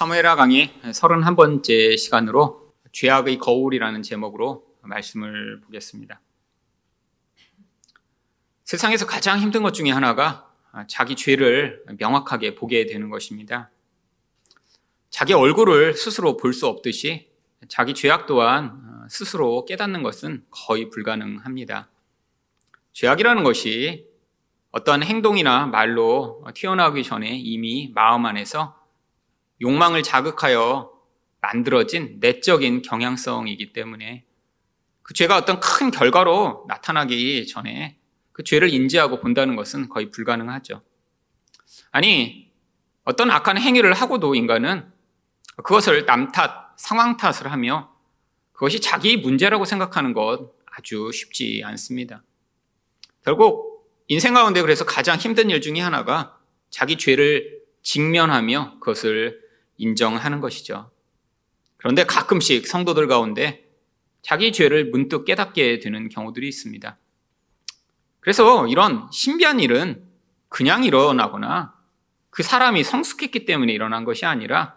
사무엘하 강의 31번째 시간으로 죄악의 거울이라는 제목으로 말씀을 보겠습니다. 세상에서 가장 힘든 것 중에 하나가 자기 죄를 명확하게 보게 되는 것입니다. 자기 얼굴을 스스로 볼 수 없듯이 자기 죄악 또한 스스로 깨닫는 것은 거의 불가능합니다. 죄악이라는 것이 어떠한 행동이나 말로 튀어나오기 전에 이미 마음 안에서 욕망을 자극하여 만들어진 내적인 경향성이기 때문에 그 죄가 어떤 큰 결과로 나타나기 전에 그 죄를 인지하고 본다는 것은 거의 불가능하죠. 아니, 어떤 악한 행위를 하고도 인간은 그것을 남 탓, 상황 탓을 하며 그것이 자기 문제라고 생각하는 것 아주 쉽지 않습니다. 결국 인생 가운데 그래서 가장 힘든 일 중에 하나가 자기 죄를 직면하며 그것을 인정하는 것이죠. 그런데 가끔씩 성도들 가운데 자기 죄를 문득 깨닫게 되는 경우들이 있습니다. 그래서 이런 신비한 일은 그냥 일어나거나 그 사람이 성숙했기 때문에 일어난 것이 아니라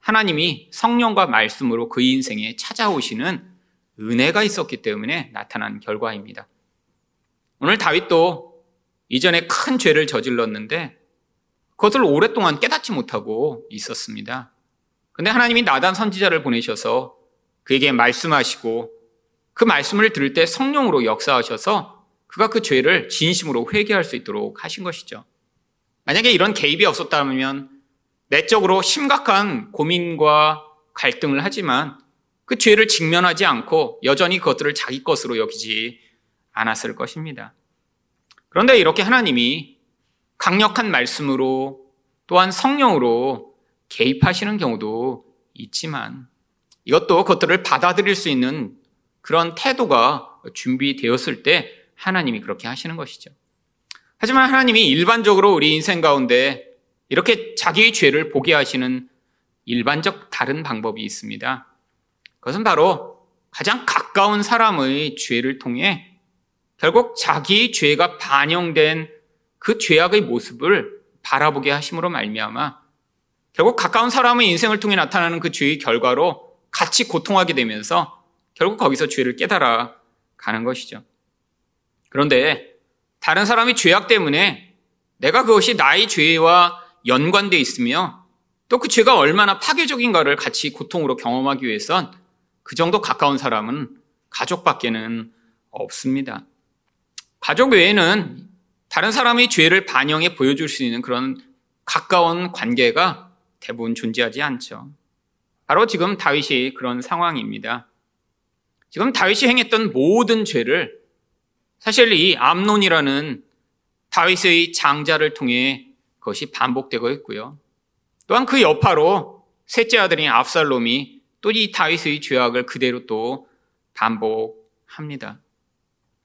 하나님이 성령과 말씀으로 그 인생에 찾아오시는 은혜가 있었기 때문에 나타난 결과입니다. 오늘 다윗도 이전에 큰 죄를 저질렀는데 그것을 오랫동안 깨닫지 못하고 있었습니다. 근데 하나님이 나단 선지자를 보내셔서 그에게 말씀하시고 그 말씀을 들을 때 성령으로 역사하셔서 그가 그 죄를 진심으로 회개할 수 있도록 하신 것이죠. 만약에 이런 개입이 없었다면 내적으로 심각한 고민과 갈등을 하지만 그 죄를 직면하지 않고 여전히 그것들을 자기 것으로 여기지 않았을 것입니다. 그런데 이렇게 하나님이 강력한 말씀으로 또한 성령으로 개입하시는 경우도 있지만 이것도 그것들을 받아들일 수 있는 그런 태도가 준비되었을 때 하나님이 그렇게 하시는 것이죠. 하지만 하나님이 일반적으로 우리 인생 가운데 이렇게 자기의 죄를 보게 하시는 일반적 다른 방법이 있습니다. 그것은 바로 가장 가까운 사람의 죄를 통해 결국 자기 죄가 반영된 그 죄악의 모습을 바라보게 하심으로 말미암아 결국 가까운 사람의 인생을 통해 나타나는 그 죄의 결과로 같이 고통하게 되면서 결국 거기서 죄를 깨달아 가는 것이죠. 그런데 다른 사람이 죄악 때문에 내가 그것이 나의 죄와 연관되어 있으며 또 그 죄가 얼마나 파괴적인가를 같이 고통으로 경험하기 위해선 그 정도 가까운 사람은 가족밖에는 없습니다. 가족 외에는 다른 사람의 죄를 반영해 보여줄 수 있는 그런 가까운 관계가 대부분 존재하지 않죠. 바로 지금 다윗이 그런 상황입니다. 지금 다윗이 행했던 모든 죄를 사실 이 암론이라는 다윗의 장자를 통해 그것이 반복되고 있고요. 또한 그 여파로 셋째 아들인 압살롬이 또 이 다윗의 죄악을 그대로 또 반복합니다.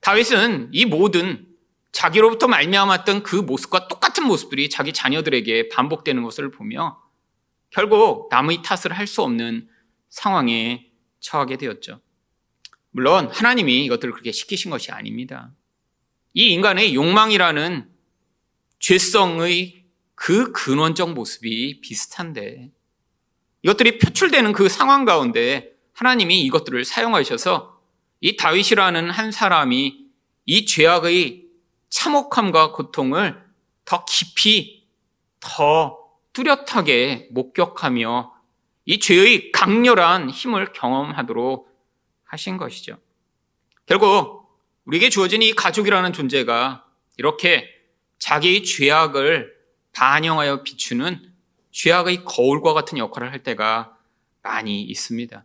다윗은 이 모든 자기로부터 말미암았던 그 모습과 똑같은 모습들이 자기 자녀들에게 반복되는 것을 보며 결국 남의 탓을 할 수 없는 상황에 처하게 되었죠. 물론 하나님이 이것들을 그렇게 시키신 것이 아닙니다. 이 인간의 욕망이라는 죄성의 그 근원적 모습이 비슷한데 이것들이 표출되는 그 상황 가운데 하나님이 이것들을 사용하셔서 이 다윗이라는 한 사람이 이 죄악의 참혹함과 고통을 더 깊이, 더 뚜렷하게 목격하며 이 죄의 강렬한 힘을 경험하도록 하신 것이죠. 결국 우리에게 주어진 이 가족이라는 존재가 이렇게 자기의 죄악을 반영하여 비추는 죄악의 거울과 같은 역할을 할 때가 많이 있습니다.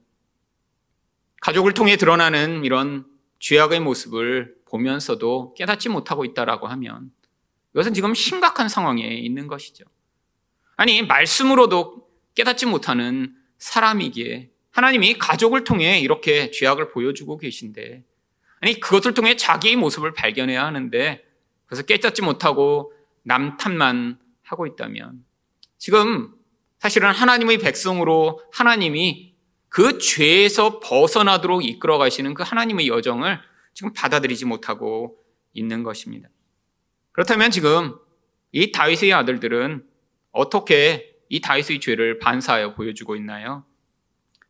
가족을 통해 드러나는 이런 죄악의 모습을 보면서도 깨닫지 못하고 있다라고 하면 이것은 지금 심각한 상황에 있는 것이죠. 아니, 말씀으로도 깨닫지 못하는 사람이기에 하나님이 가족을 통해 이렇게 죄악을 보여주고 계신데 아니, 그것을 통해 자기의 모습을 발견해야 하는데 그래서 깨닫지 못하고 남 탓만 하고 있다면 지금 사실은 하나님의 백성으로 하나님이 그 죄에서 벗어나도록 이끌어 가시는 그 하나님의 여정을 지금 받아들이지 못하고 있는 것입니다. 그렇다면 지금 이 다윗의 아들들은 어떻게 이 다윗의 죄를 반사하여 보여주고 있나요?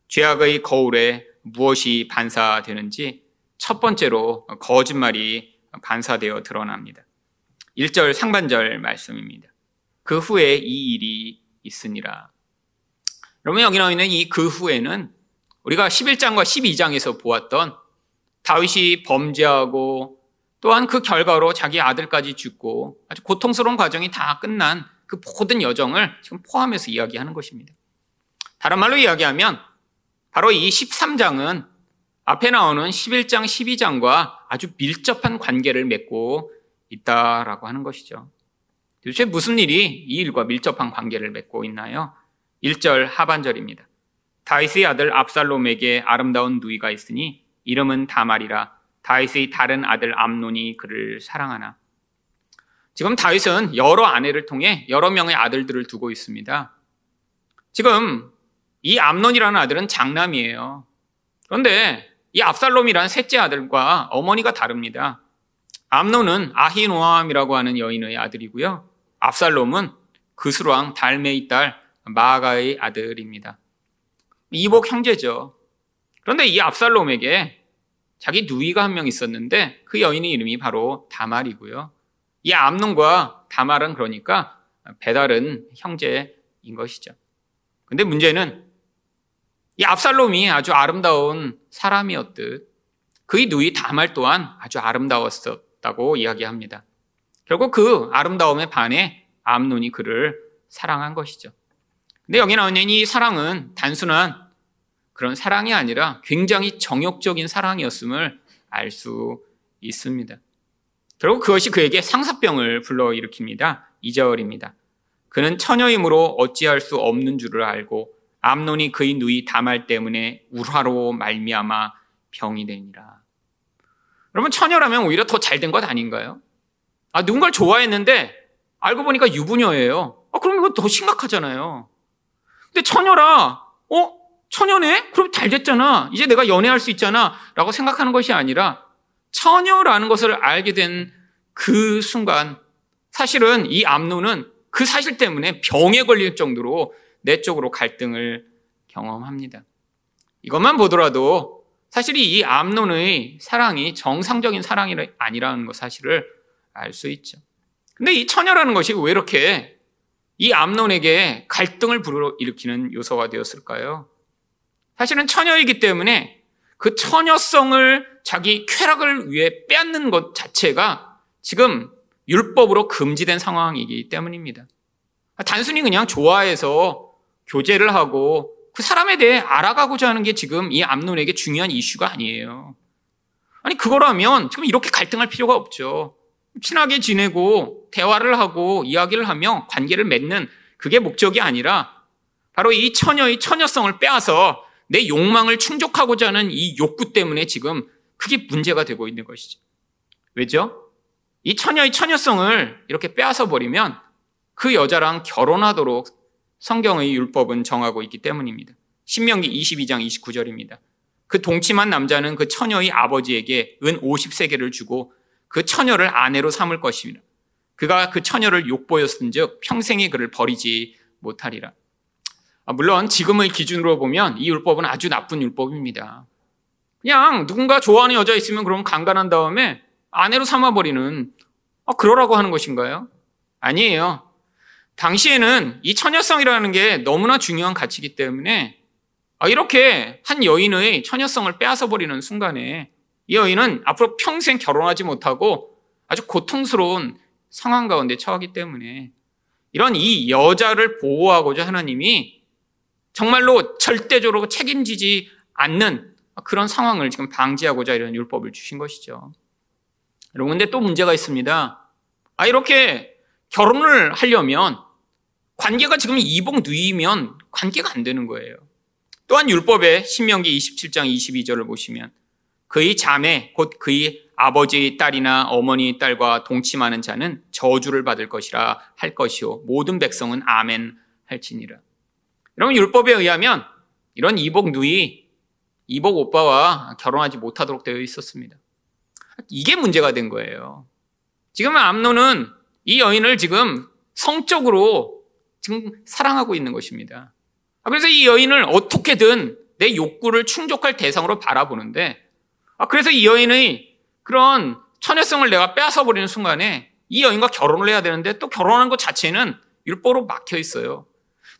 죄악의 거울에 무엇이 반사되는지 첫 번째로 거짓말이 반사되어 드러납니다. 1절 상반절 말씀입니다. 그 후에 이 일이 있으니라. 그러면 여기 나와 있는 이 그 후에는 우리가 11장과 12장에서 보았던 다윗이 범죄하고 또한 그 결과로 자기 아들까지 죽고 아주 고통스러운 과정이 다 끝난 그 모든 여정을 지금 포함해서 이야기하는 것입니다. 다른 말로 이야기하면 바로 이 13장은 앞에 나오는 11장, 12장과 아주 밀접한 관계를 맺고 있다라고 하는 것이죠. 도대체 무슨 일이 이 일과 밀접한 관계를 맺고 있나요? 1절 하반절입니다. 다윗의 아들 압살롬에게 아름다운 누이가 있으니 이름은 다말이라 다윗의 다른 아들 암논이 그를 사랑하나. 지금 다윗은 여러 아내를 통해 여러 명의 아들들을 두고 있습니다. 지금 이 암논이라는 아들은 장남이에요. 그런데 이 압살롬이라는 셋째 아들과 어머니가 다릅니다. 암논은 아히노암이라고 하는 여인의 아들이고요. 압살롬은 그스왕 달메의 딸 마가의 아들입니다. 이복 형제죠. 그런데 이 압살롬에게 자기 누이가 한 명 있었는데 그 여인의 이름이 바로 다말이고요. 이 암논과 다말은 그러니까 배달은 형제인 것이죠. 근데 문제는 이 압살롬이 아주 아름다운 사람이었듯 그의 누이 다말 또한 아주 아름다웠었다고 이야기합니다. 결국 그 아름다움에 반해 암논이 그를 사랑한 것이죠. 근데 여기 나오는 이 사랑은 단순한 그런 사랑이 아니라 굉장히 정욕적인 사랑이었음을 알 수 있습니다. 결국 그것이 그에게 상사병을 불러일으킵니다. 2절입니다. 그는 처녀이므로 어찌할 수 없는 줄을 알고 암논이 그의 누이 다말 때문에 울화로 말미암아 병이 되니라. 여러분 처녀라면 오히려 더 잘 된 것 아닌가요? 아 누군가를 좋아했는데 알고 보니까 유부녀예요. 아 그럼 이거 더 심각하잖아요. 근데 처녀라, 어 처녀네? 그럼 잘 됐잖아. 이제 내가 연애할 수 있잖아. 라고 생각하는 것이 아니라 처녀라는 것을 알게 된 그 순간 사실은 이 암노는 그 사실 때문에 병에 걸릴 정도로 내적으로 갈등을 경험합니다. 이것만 보더라도 사실 이 암론의 사랑이 정상적인 사랑이 아니라는 것 사실을 알 수 있죠. 근데 이 처녀라는 것이 왜 이렇게 이 암론에게 갈등을 불러일으키는 요소가 되었을까요? 사실은 처녀이기 때문에 그 처녀성을 자기 쾌락을 위해 빼앗는 것 자체가 지금 율법으로 금지된 상황이기 때문입니다. 단순히 그냥 좋아해서 교제를 하고 그 사람에 대해 알아가고자 하는 게 지금 이 암론에게 중요한 이슈가 아니에요. 아니, 그거라면 지금 이렇게 갈등할 필요가 없죠. 친하게 지내고 대화를 하고 이야기를 하며 관계를 맺는 그게 목적이 아니라 바로 이 처녀의 처녀성을 빼앗아 내 욕망을 충족하고자 하는 이 욕구 때문에 지금 그게 문제가 되고 있는 것이죠. 왜죠? 이 처녀의 처녀성을 이렇게 빼앗아 버리면 그 여자랑 결혼하도록 성경의 율법은 정하고 있기 때문입니다. 신명기 22장 29절입니다. 그 동침한 남자는 그 처녀의 아버지에게 은 50세계를 주고 그 처녀를 아내로 삼을 것입니다. 그가 그 처녀를 욕보였은 즉 평생에 그를 버리지 못하리라. 아, 물론 지금의 기준으로 보면 이 율법은 아주 나쁜 율법입니다. 그냥 누군가 좋아하는 여자 있으면 그럼 강간한 다음에 아내로 삼아버리는 아, 그러라고 하는 것인가요? 아니에요. 당시에는 이 처녀성이라는 게 너무나 중요한 가치이기 때문에 아, 이렇게 한 여인의 처녀성을 빼앗아 버리는 순간에 이 여인은 앞으로 평생 결혼하지 못하고 아주 고통스러운 상황 가운데 처하기 때문에 이런 이 여자를 보호하고자 하나님이 정말로 절대적으로 책임지지 않는 그런 상황을 지금 방지하고자 이런 율법을 주신 것이죠. 여러분, 근데 또 문제가 있습니다. 아, 이렇게 결혼을 하려면 관계가 지금 이복 누이면 관계가 안 되는 거예요. 또한 율법의 신명기 27장 22절을 보시면 그의 자매 곧 그의 아버지의 딸이나 어머니의 딸과 동침하는 자는 저주를 받을 것이라 할 것이요 모든 백성은 아멘 할지니라. 여러분 율법에 의하면 이런 이복 누이, 이복 오빠와 결혼하지 못하도록 되어 있었습니다. 이게 문제가 된 거예요. 지금 암노는 이 여인을 지금 성적으로 지금 사랑하고 있는 것입니다. 아, 그래서 이 여인을 어떻게든 내 욕구를 충족할 대상으로 바라보는데, 아, 그래서 이 여인의 그런 처녀성을 내가 빼앗아 버리는 순간에 이 여인과 결혼을 해야 되는데 또 결혼하는 것 자체는 율법으로 막혀 있어요.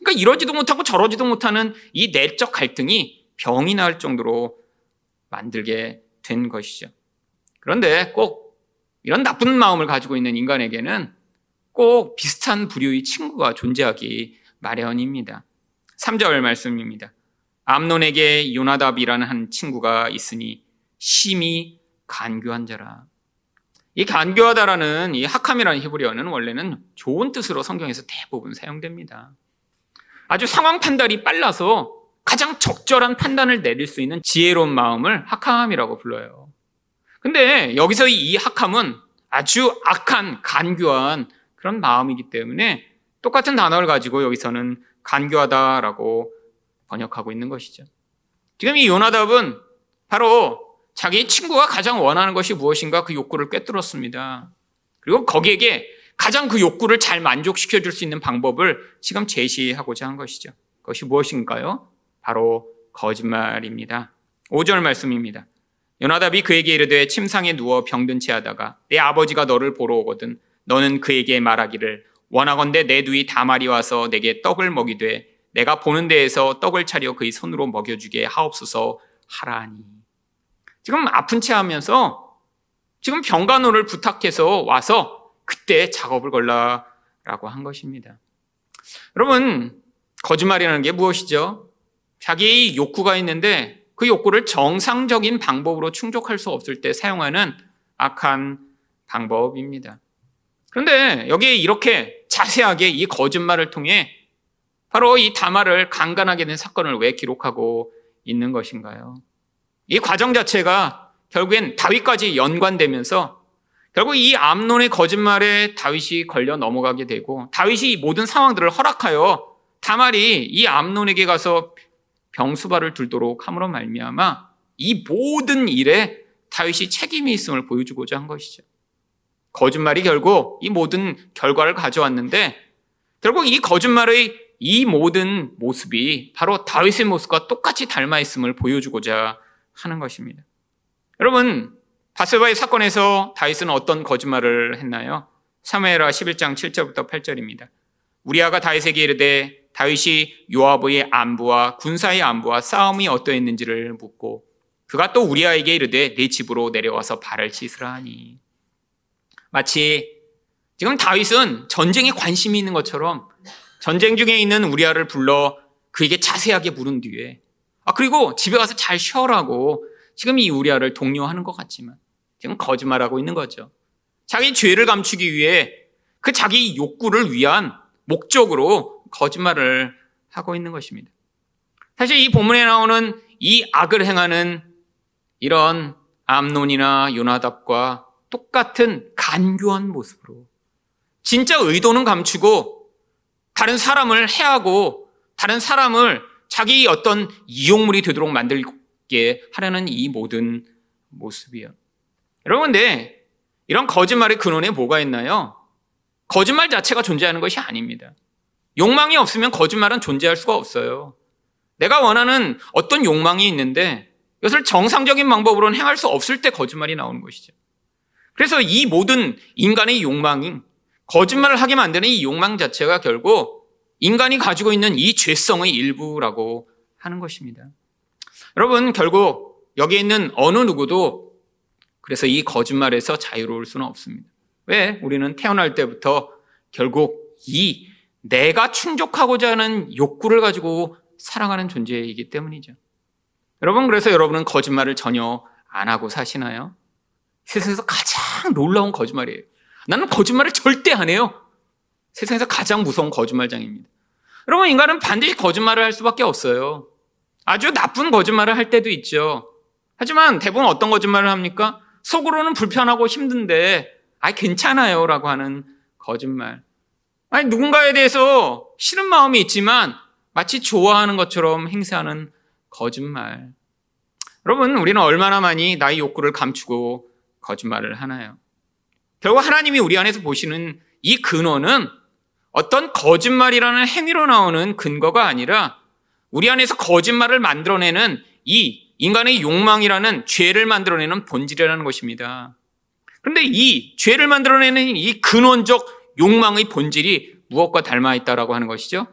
그러니까 이러지도 못하고 저러지도 못하는 이 내적 갈등이 병이 날 정도로 만들게 된 것이죠. 그런데 꼭 이런 나쁜 마음을 가지고 있는 인간에게는 꼭 비슷한 부류의 친구가 존재하기 마련입니다. 3절 말씀입니다. 암론에게 요나답이라는 한 친구가 있으니 심히 간교한 자라. 이 간교하다라는 이 학함이라는 히브리어는 원래는 좋은 뜻으로 성경에서 대부분 사용됩니다. 아주 상황 판단이 빨라서 가장 적절한 판단을 내릴 수 있는 지혜로운 마음을 학함이라고 불러요. 근데 여기서 이 학함은 아주 악한, 간교한 그런 마음이기 때문에 똑같은 단어를 가지고 여기서는 간교하다라고 번역하고 있는 것이죠. 지금 이 요나답은 바로 자기 친구가 가장 원하는 것이 무엇인가 그 욕구를 꿰뚫었습니다. 그리고 거기에게 가장 그 욕구를 잘 만족시켜 줄 수 있는 방법을 지금 제시하고자 한 것이죠. 그것이 무엇인가요? 바로 거짓말입니다. 5절 말씀입니다. 요나답이 그에게 이르되 침상에 누워 병든 채 하다가 내 아버지가 너를 보러 오거든 너는 그에게 말하기를 원하건대 내 누이 다말이 와서 내게 떡을 먹이되 내가 보는 데에서 떡을 차려 그의 손으로 먹여주게 하옵소서 하라니. 지금 아픈 채 하면서 지금 병간호를 부탁해서 와서 그때 작업을 걸라라고 한 것입니다. 여러분, 거짓말이라는 게 무엇이죠? 자기의 욕구가 있는데 그 욕구를 정상적인 방법으로 충족할 수 없을 때 사용하는 악한 방법입니다. 그런데 여기에 이렇게 자세하게 이 거짓말을 통해 바로 이 다말을 강간하게 된 사건을 왜 기록하고 있는 것인가요? 이 과정 자체가 결국엔 다윗까지 연관되면서 결국 이 암론의 거짓말에 다윗이 걸려 넘어가게 되고 다윗이 모든 상황들을 허락하여 다말이 이 암론에게 가서 병수발을 들도록 함으로 말미암아 이 모든 일에 다윗이 책임이 있음을 보여주고자 한 것이죠. 거짓말이 결국 이 모든 결과를 가져왔는데 결국 이 거짓말의 이 모든 모습이 바로 다윗의 모습과 똑같이 닮아 있음을 보여주고자 하는 것입니다. 여러분, 바세바의 사건에서 다윗은 어떤 거짓말을 했나요? 사무엘하 11장 7절부터 8절입니다. 우리아가 다윗에게 이르되 다윗이 요압의 안부와 군사의 안부와 싸움이 어떠했는지를 묻고 그가 또 우리아에게 이르되 내 집으로 내려와서 발을 씻으라 하니 마치 지금 다윗은 전쟁에 관심이 있는 것처럼 전쟁 중에 있는 우리아를 불러 그에게 자세하게 물은 뒤에 아 그리고 집에 가서 잘 쉬어라고 지금 이 우리아를 독려하는 것 같지만 지금 거짓말하고 있는 거죠. 자기 죄를 감추기 위해 그 자기 욕구를 위한 목적으로 거짓말을 하고 있는 것입니다. 사실 이 본문에 나오는 이 악을 행하는 이런 암론이나 요나답과 똑같은 간교한 모습으로 진짜 의도는 감추고 다른 사람을 해하고 다른 사람을 자기 어떤 이용물이 되도록 만들 게 하려는 이 모든 모습이요. 여러분, 근데 이런 거짓말의 근원에 뭐가 있나요? 거짓말 자체가 존재하는 것이 아닙니다. 욕망이 없으면 거짓말은 존재할 수가 없어요. 내가 원하는 어떤 욕망이 있는데 이것을 정상적인 방법으로는 행할 수 없을 때 거짓말이 나오는 것이죠. 그래서 이 모든 인간의 욕망이 거짓말을 하게 만드는 이 욕망 자체가 결국 인간이 가지고 있는 이 죄성의 일부라고 하는 것입니다. 여러분, 결국 여기에 있는 어느 누구도 그래서 이 거짓말에서 자유로울 수는 없습니다. 왜? 우리는 태어날 때부터 결국 이 내가 충족하고자 하는 욕구를 가지고 살아가는 존재이기 때문이죠. 여러분, 그래서 여러분은 거짓말을 전혀 안 하고 사시나요? 세상에서 가장 놀라운 거짓말이에요. 나는 거짓말을 절대 안 해요. 세상에서 가장 무서운 거짓말장입니다. 여러분, 인간은 반드시 거짓말을 할 수밖에 없어요. 아주 나쁜 거짓말을 할 때도 있죠. 하지만 대부분 어떤 거짓말을 합니까? 속으로는 불편하고 힘든데, 아, 괜찮아요. 라고 하는 거짓말. 아니, 누군가에 대해서 싫은 마음이 있지만 마치 좋아하는 것처럼 행세하는 거짓말. 여러분, 우리는 얼마나 많이 나의 욕구를 감추고 거짓말을 하나요? 결국 하나님이 우리 안에서 보시는 이 근원은 어떤 거짓말이라는 행위로 나오는 근거가 아니라 우리 안에서 거짓말을 만들어내는 이 인간의 욕망이라는 죄를 만들어내는 본질이라는 것입니다. 그런데 이 죄를 만들어내는 이 근원적 욕망의 본질이 무엇과 닮아 있다라고 하는 것이죠?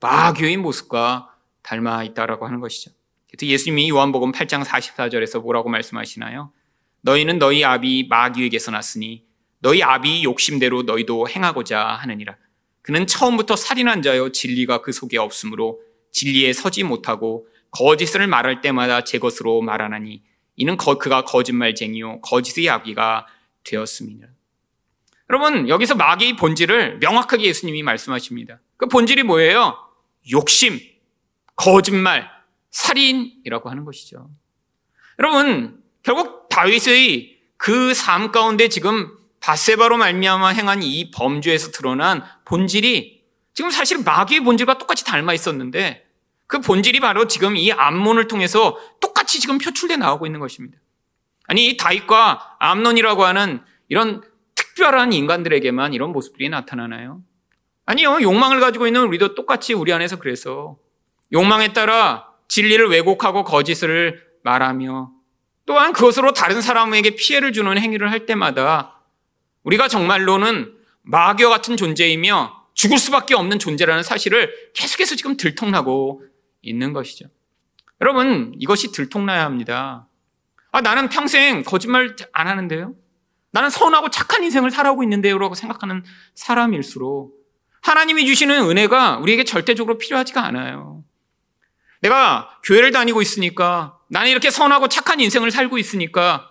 마귀의 모습과 닮아 있다라고 하는 것이죠. 그래서 예수님이 요한복음 8장 44절에서 뭐라고 말씀하시나요? 너희는 너희 아비 마귀에게서 났으니 너희 아비 욕심대로 너희도 행하고자 하느니라. 그는 처음부터 살인한 자여 진리가 그 속에 없으므로 진리에 서지 못하고 거짓을 말할 때마다 제 것으로 말하나니 이는 그가 거짓말쟁이요 거짓의 아비가 되었습니다. 여러분 여기서 마귀의 본질을 명확하게 예수님이 말씀하십니다. 그 본질이 뭐예요? 욕심, 거짓말, 살인이라고 하는 것이죠. 여러분 결국 다윗의 그 삶 가운데 지금 바세바로 말미암아 행한 이 범죄에서 드러난 본질이 지금 사실 마귀의 본질과 똑같이 닮아 있었는데 그 본질이 바로 지금 이 암론을 통해서 똑같이 지금 표출돼 나오고 있는 것입니다. 아니 이 다윗과 암론이라고 하는 이런 특별한 인간들에게만 이런 모습들이 나타나나요? 아니요. 욕망을 가지고 있는 우리도 똑같이 우리 안에서 그래서 욕망에 따라 진리를 왜곡하고 거짓을 말하며 또한 그것으로 다른 사람에게 피해를 주는 행위를 할 때마다 우리가 정말로는 마귀와 같은 존재이며 죽을 수밖에 없는 존재라는 사실을 계속해서 지금 들통나고 있는 것이죠. 여러분, 이것이 들통나야 합니다. 아, 나는 평생 거짓말 안 하는데요? 나는 선하고 착한 인생을 살아오고 있는데요? 라고 생각하는 사람일수록 하나님이 주시는 은혜가 우리에게 절대적으로 필요하지가 않아요. 내가 교회를 다니고 있으니까 나는 이렇게 선하고 착한 인생을 살고 있으니까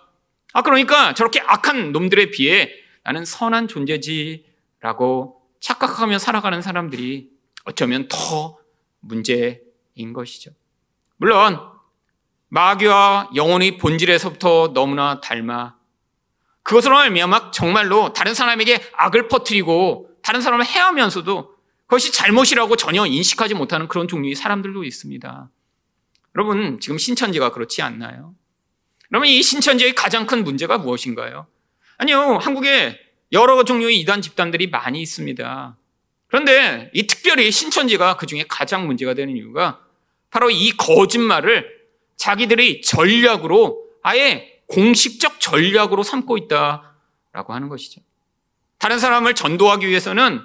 아, 그러니까 저렇게 악한 놈들에 비해 나는 선한 존재지라고 착각하며 살아가는 사람들이 어쩌면 더 문제 인 것이죠. 물론 마귀와 영혼의 본질에서부터 너무나 닮아 그것으로 말미암아 정말로 다른 사람에게 악을 퍼뜨리고 다른 사람을 해하면서도 그것이 잘못이라고 전혀 인식하지 못하는 그런 종류의 사람들도 있습니다. 여러분 지금 신천지가 그렇지 않나요? 그러면 이 신천지의 가장 큰 문제가 무엇인가요? 아니요, 한국에 여러 종류의 이단 집단들이 많이 있습니다. 그런데 이 특별히 신천지가 그 중에 가장 문제가 되는 이유가 바로 이 거짓말을 자기들의 전략으로 아예 공식적 전략으로 삼고 있다라고 하는 것이죠. 다른 사람을 전도하기 위해서는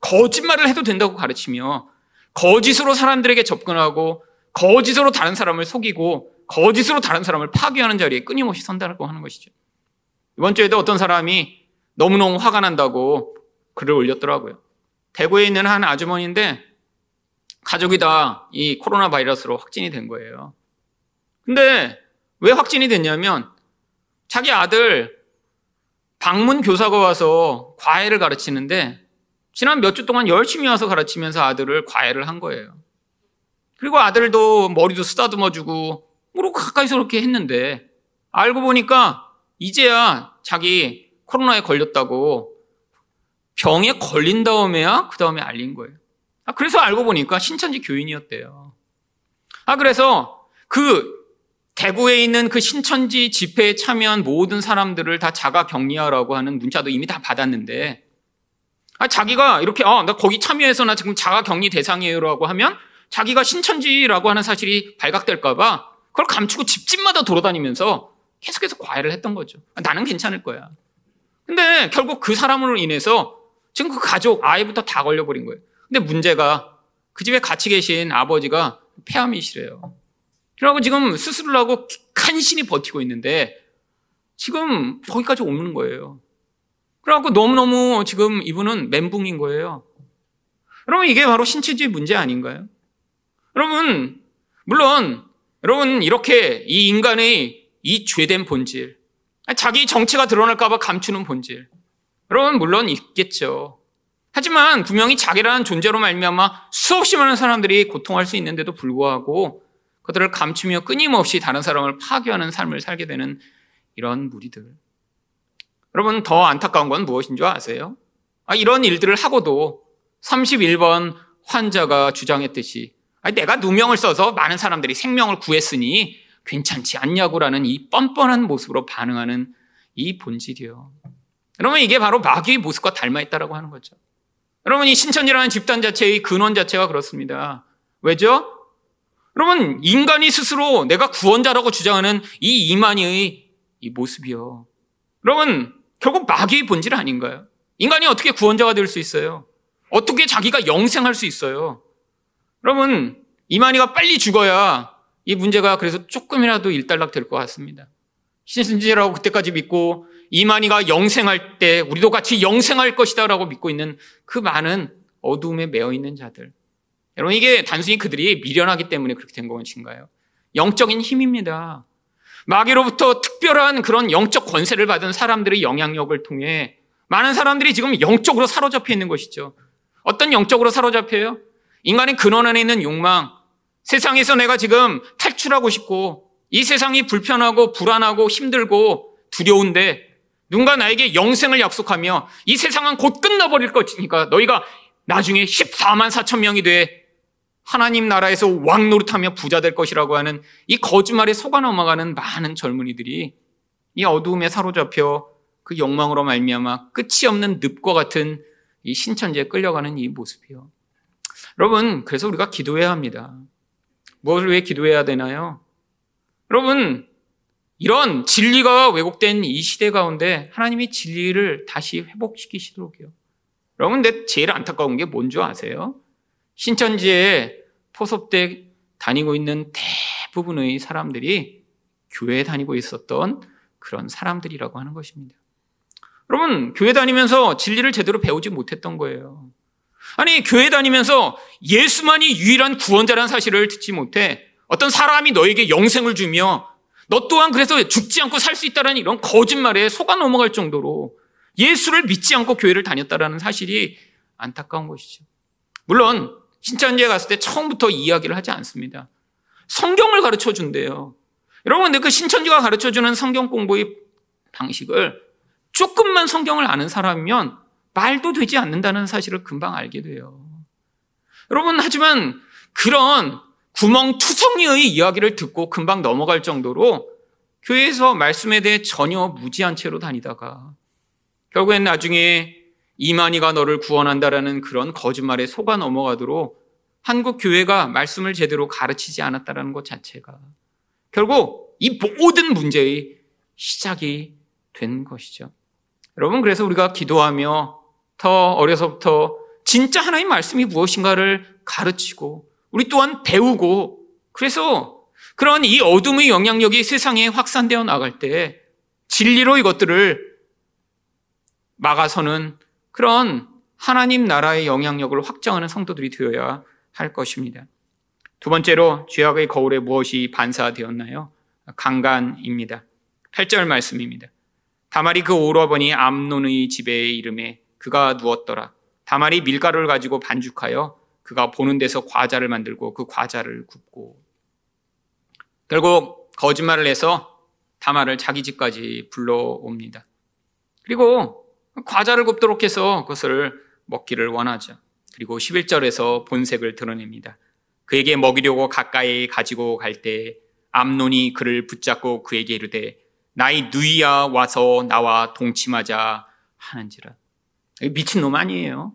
거짓말을 해도 된다고 가르치며 거짓으로 사람들에게 접근하고 거짓으로 다른 사람을 속이고 거짓으로 다른 사람을 파괴하는 자리에 끊임없이 선다고 하는 것이죠. 이번 주에도 어떤 사람이 너무너무 화가 난다고 글을 올렸더라고요. 대구에 있는 한 아주머니인데 가족이 다 이 코로나 바이러스로 확진이 된 거예요. 근데 왜 확진이 됐냐면 자기 아들 방문 교사가 와서 과외를 가르치는데 지난 몇 주 동안 열심히 와서 가르치면서 아들을 과외를 한 거예요. 그리고 아들도 머리도 쓰다듬어주고 뭐로 가까이서 그렇게 했는데 알고 보니까 이제야 자기 코로나에 걸렸다고 병에 걸린 다음에야 그 다음에 알린 거예요. 아, 그래서 알고 보니까 신천지 교인이었대요. 아, 그래서 그 대구에 있는 그 신천지 집회에 참여한 모든 사람들을 다 자가 격리하라고 하는 문자도 이미 다 받았는데, 아, 자기가 이렇게, 아, 나 거기 참여해서 나 지금 자가 격리 대상이에요라고 하면 자기가 신천지라고 하는 사실이 발각될까봐 그걸 감추고 집집마다 돌아다니면서 계속해서 과외를 했던 거죠. 나는 괜찮을 거야. 근데 결국 그 사람으로 인해서 지금 그 가족, 아이부터 다 걸려버린 거예요. 근데 문제가 그 집에 같이 계신 아버지가 폐암이시래요. 그러고 지금 수술을 하고 간신히 버티고 있는데 지금 거기까지 오는 거예요. 그래갖고 너무너무 지금 이분은 멘붕인 거예요. 그러면 이게 바로 신체주의 문제 아닌가요? 여러분, 물론, 여러분, 이렇게 이 인간의 이 죄된 본질, 자기 정체가 드러날까봐 감추는 본질. 여러분 물론 있겠죠. 하지만 분명히 자기라는 존재로 말미암아 수없이 많은 사람들이 고통할 수 있는데도 불구하고 그들을 감추며 끊임없이 다른 사람을 파괴하는 삶을 살게 되는 이런 무리들. 여러분 더 안타까운 건 무엇인 줄 아세요? 아, 이런 일들을 하고도 31번 환자가 주장했듯이 아, 내가 누명을 써서 많은 사람들이 생명을 구했으니 괜찮지 않냐고라는 이 뻔뻔한 모습으로 반응하는 이 본질이요. 그러면 이게 바로 마귀의 모습과 닮아 있다라고 하는 거죠. 여러분, 이 신천지라는 집단 자체의 근원 자체가 그렇습니다. 왜죠? 여러분, 인간이 스스로 내가 구원자라고 주장하는 이 이만희의 이 모습이요. 여러분, 결국 마귀의 본질 아닌가요? 인간이 어떻게 구원자가 될 수 있어요? 어떻게 자기가 영생할 수 있어요? 여러분, 이만희가 빨리 죽어야 이 문제가 그래서 조금이라도 일단락 될 것 같습니다. 신신지라고 그때까지 믿고 이만희가 영생할 때 우리도 같이 영생할 것이다라고 믿고 있는 그 많은 어두움에 매여 있는 자들. 여러분 이게 단순히 그들이 미련하기 때문에 그렇게 된 것인가요? 영적인 힘입니다. 마귀로부터 특별한 그런 영적 권세를 받은 사람들의 영향력을 통해 많은 사람들이 지금 영적으로 사로잡혀 있는 것이죠. 어떤 영적으로 사로잡혀요? 인간의 근원 안에 있는 욕망, 세상에서 내가 지금 탈출하고 싶고 이 세상이 불편하고 불안하고 힘들고 두려운데 누군가 나에게 영생을 약속하며 이 세상은 곧 끝나버릴 것이니까 너희가 나중에 14만 4천 명이 돼 하나님 나라에서 왕 노릇하며 부자 될 것이라고 하는 이 거짓말에 속아 넘어가는 많은 젊은이들이 이 어두움에 사로잡혀 그 욕망으로 말미암아 끝이 없는 늪과 같은 이 신천지에 끌려가는 이 모습이요. 여러분, 그래서 우리가 기도해야 합니다. 무엇을 왜 기도해야 되나요? 여러분, 이런 진리가 왜곡된 이 시대 가운데 하나님이 진리를 다시 회복시키시도록요. 여러분, 근데 제일 안타까운 게 뭔지 아세요? 신천지에 포섭대 다니고 있는 대부분의 사람들이 교회 에 다니고 있었던 그런 사람들이라고 하는 것입니다. 여러분, 교회 다니면서 진리를 제대로 배우지 못했던 거예요. 아니, 교회 다니면서 예수만이 유일한 구원자라는 사실을 듣지 못해 어떤 사람이 너에게 영생을 주며 너 또한 그래서 죽지 않고 살 수 있다는 이런 거짓말에 속아 넘어갈 정도로 예수를 믿지 않고 교회를 다녔다는 사실이 안타까운 것이죠. 물론 신천지에 갔을 때 처음부터 이야기를 하지 않습니다. 성경을 가르쳐 준대요. 여러분 그 신천지가 가르쳐 주는 성경 공부의 방식을 조금만 성경을 아는 사람이면 말도 되지 않는다는 사실을 금방 알게 돼요. 여러분 하지만 그런 구멍투성이의 이야기를 듣고 금방 넘어갈 정도로 교회에서 말씀에 대해 전혀 무지한 채로 다니다가 결국엔 나중에 이만희가 너를 구원한다라는 그런 거짓말에 속아 넘어가도록 한국 교회가 말씀을 제대로 가르치지 않았다라는 것 자체가 결국 이 모든 문제의 시작이 된 것이죠. 여러분 그래서 우리가 기도하며 더 어려서부터 진짜 하나님 말씀이 무엇인가를 가르치고 우리 또한 배우고 그래서 그런 이 어둠의 영향력이 세상에 확산되어 나갈 때 진리로 이것들을 막아서는 그런 하나님 나라의 영향력을 확장하는 성도들이 되어야 할 것입니다. 두 번째로 죄악의 거울에 무엇이 반사되었나요? 강간입니다. 8절 말씀입니다. 다말이 그 오라버니 암논의 집에 이름에 그가 누웠더라. 다말이 밀가루를 가지고 반죽하여 그가 보는 데서 과자를 만들고 그 과자를 굽고 결국 거짓말을 해서 다마를 자기 집까지 불러옵니다. 그리고 과자를 굽도록 해서 그것을 먹기를 원하죠. 그리고 11절에서 본색을 드러냅니다. 그에게 먹이려고 가까이 가지고 갈 때 암론이 그를 붙잡고 그에게 이르되 나의 누이야 와서 나와 동침하자 하는지라. 미친놈 아니에요.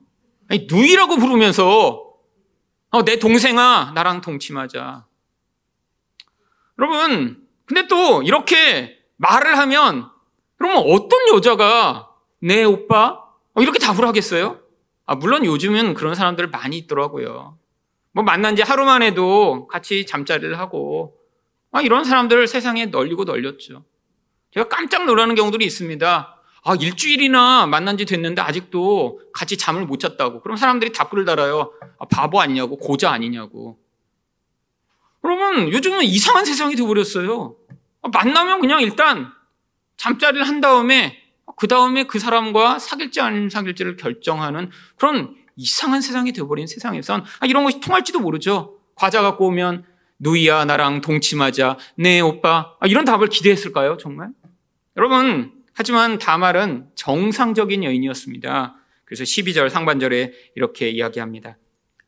아니, 누이라고 부르면서 어, 내 동생아, 나랑 동침하자. 여러분, 근데 또 이렇게 말을 하면, 그러면 어떤 여자가 내 오빠? 어, 이렇게 답을 하겠어요? 아, 물론 요즘은 그런 사람들 많이 있더라고요. 뭐 만난 지 하루만 해도 같이 잠자리를 하고, 아, 이런 사람들을 세상에 널리고 널렸죠. 제가 깜짝 놀라는 경우들이 있습니다. 아, 일주일이나 만난 지 됐는데 아직도 같이 잠을 못 잤다고. 그럼 사람들이 답글을 달아요. 아, 바보 아니냐고, 고자 아니냐고. 그러면 요즘은 이상한 세상이 되어버렸어요. 아, 만나면 그냥 일단 잠자리를 한 다음에 그 다음에 그 사람과 사귈지 아니면 사귈지를 결정하는 그런 이상한 세상이 되어버린 세상에선 아, 이런 것이 통할지도 모르죠. 과자 갖고 오면 누이야 나랑 동침하자 네 오빠 아, 이런 답을 기대했을까요 정말? 여러분 하지만 다말은 정상적인 여인이었습니다. 그래서 12절 상반절에 이렇게 이야기합니다.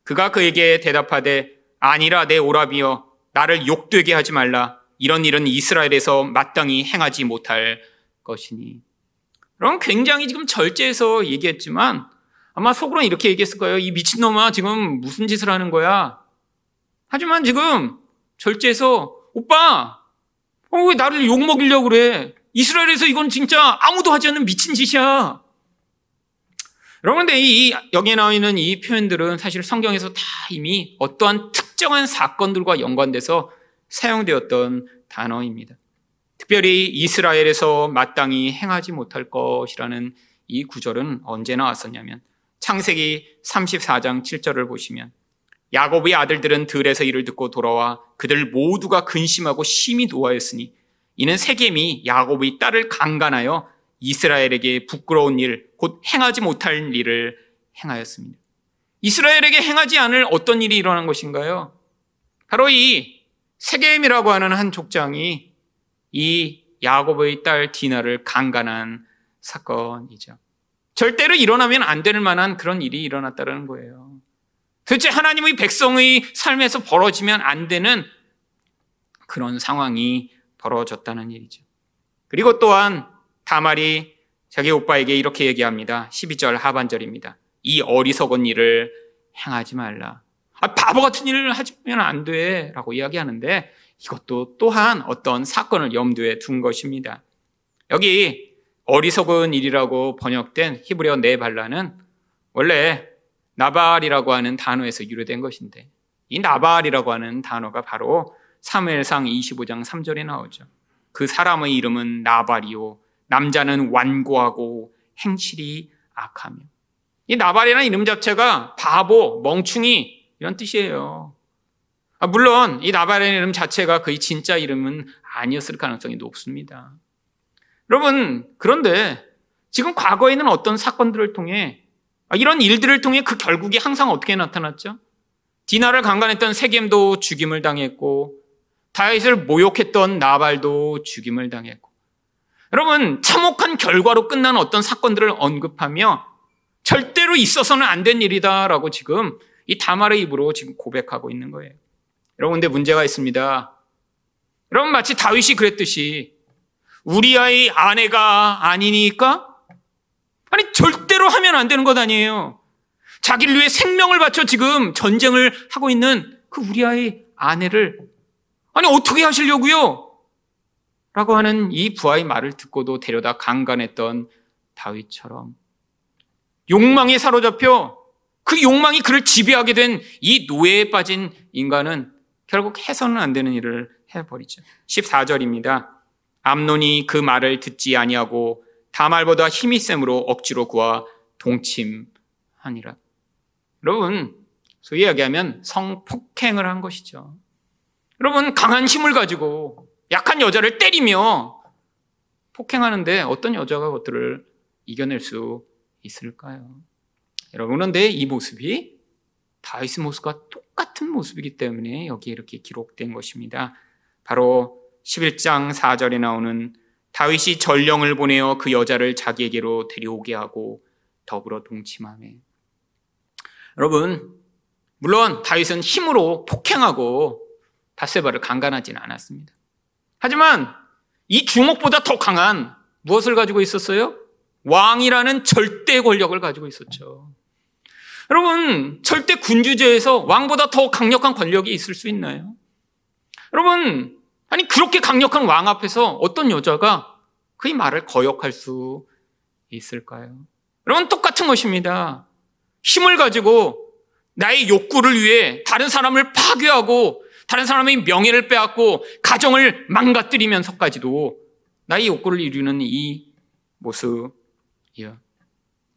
그가 그에게 대답하되 아니라 내 오라비여 나를 욕되게 하지 말라. 이런 일은 이스라엘에서 마땅히 행하지 못할 것이니. 그럼 굉장히 지금 절제해서 얘기했지만 아마 속으로는 이렇게 얘기했을 거예요. 이 미친놈아, 지금 무슨 짓을 하는 거야? 하지만 지금 절제해서, 오빠, 어, 왜 나를 욕먹이려고 그래? 이스라엘에서 이건 진짜 아무도 하지 않는 미친 짓이야. 여러분, 근데 이, 여기에 나와 있는 이 표현들은 사실 성경에서 다 이미 어떠한 특정한 사건들과 연관돼서 사용되었던 단어입니다. 특별히 이스라엘에서 마땅히 행하지 못할 것이라는 이 구절은 언제 나왔었냐면 창세기 34장 7절을 보시면 야곱의 아들들은 들에서 이를 듣고 돌아와 그들 모두가 근심하고 심히 노하였으니 이는 세겜이 야곱의 딸을 강간하여 이스라엘에게 부끄러운 일, 곧 행하지 못할 일을 행하였습니다. 이스라엘에게 행하지 않을 어떤 일이 일어난 것인가요? 바로 이 세겜이라고 하는 한 족장이 이 야곱의 딸 디나를 강간한 사건이죠. 절대로 일어나면 안 될 만한 그런 일이 일어났다는 거예요. 도대체 하나님의 백성의 삶에서 벌어지면 안 되는 그런 상황이 벌어졌다는 일이죠. 그리고 또한 다말이 자기 오빠에게 이렇게 얘기합니다. 12절 하반절입니다. 이 어리석은 일을 행하지 말라. 아, 바보 같은 일을 하면 안 돼. 라고 이야기하는데 이것도 또한 어떤 사건을 염두에 둔 것입니다. 여기 어리석은 일이라고 번역된 히브리어 네발라는 원래 나발이라고 하는 단어에서 유래된 것인데 이 나발이라고 하는 단어가 바로 사무엘상 25장 3절에 나오죠. 그 사람의 이름은 나발이요 남자는 완고하고 행실이 악하며 이 나발이라는 이름 자체가 바보, 멍충이 이런 뜻이에요. 아, 물론 이 나발의 이름 자체가 그의 진짜 이름은 아니었을 가능성이 높습니다. 여러분 그런데 지금 과거에는 어떤 사건들을 통해 아, 이런 일들을 통해 그 결국이 항상 어떻게 나타났죠? 디나를 강간했던 세겜도 죽임을 당했고 다윗을 모욕했던 나발도 죽임을 당했고 여러분 참혹한 결과로 끝난 어떤 사건들을 언급하며 절대로 있어서는 안 된 일이다라고 지금 이 다말의 입으로 지금 고백하고 있는 거예요. 여러분, 근데 문제가 있습니다. 여러분, 마치 다윗이 그랬듯이 우리아의 아내가 아니니까? 아니, 절대로 하면 안 되는 것 아니에요. 자기를 위해 생명을 바쳐 지금 전쟁을 하고 있는 그 우리아의 아내를 아니, 어떻게 하시려고요? 라고 하는 이 부하의 말을 듣고도 데려다 강간했던 다윗처럼 욕망에 사로잡혀 그 욕망이 그를 지배하게 된 이 노예에 빠진 인간은 결국 해서는 안 되는 일을 해버리죠. 14절입니다. 암논이 그 말을 듣지 아니하고 다말보다 힘이 셈으로 억지로 구하 동침하니라. 여러분, 소위 이야기하면 성폭행을 한 것이죠. 여러분, 강한 힘을 가지고 약한 여자를 때리며 폭행하는데 어떤 여자가 그것들을 이겨낼 수 있을까요? 여러분, 그런데 이 모습이 다윗의 모습과 똑같은 모습이기 때문에 여기에 이렇게 기록된 것입니다. 바로 11장 4절에 나오는 다윗이 전령을 보내어 그 여자를 자기에게로 데려오게 하고 더불어 동침하며 여러분 물론 다윗은 힘으로 폭행하고 바세바를 강간하지는 않았습니다. 하지만 이 주먹보다 더 강한 무엇을 가지고 있었어요? 왕이라는 절대 권력을 가지고 있었죠. 여러분, 절대 군주제에서 왕보다 더 강력한 권력이 있을 수 있나요? 여러분, 아니, 그렇게 강력한 왕 앞에서 어떤 여자가 그의 말을 거역할 수 있을까요? 여러분, 똑같은 것입니다. 힘을 가지고 나의 욕구를 위해 다른 사람을 파괴하고 다른 사람의 명예를 빼앗고 가정을 망가뜨리면서까지도 나의 욕구를 이루는 이 모습이요.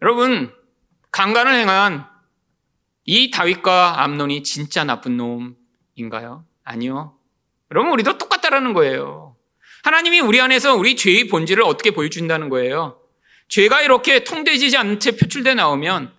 여러분, 강간을 행한 이 다윗과 암논이 진짜 나쁜 놈인가요? 아니요. 여러분, 우리도 똑같다라는 거예요. 하나님이 우리 안에서 우리 죄의 본질을 어떻게 보여준다는 거예요. 죄가 이렇게 통되지 않은 채 표출돼 나오면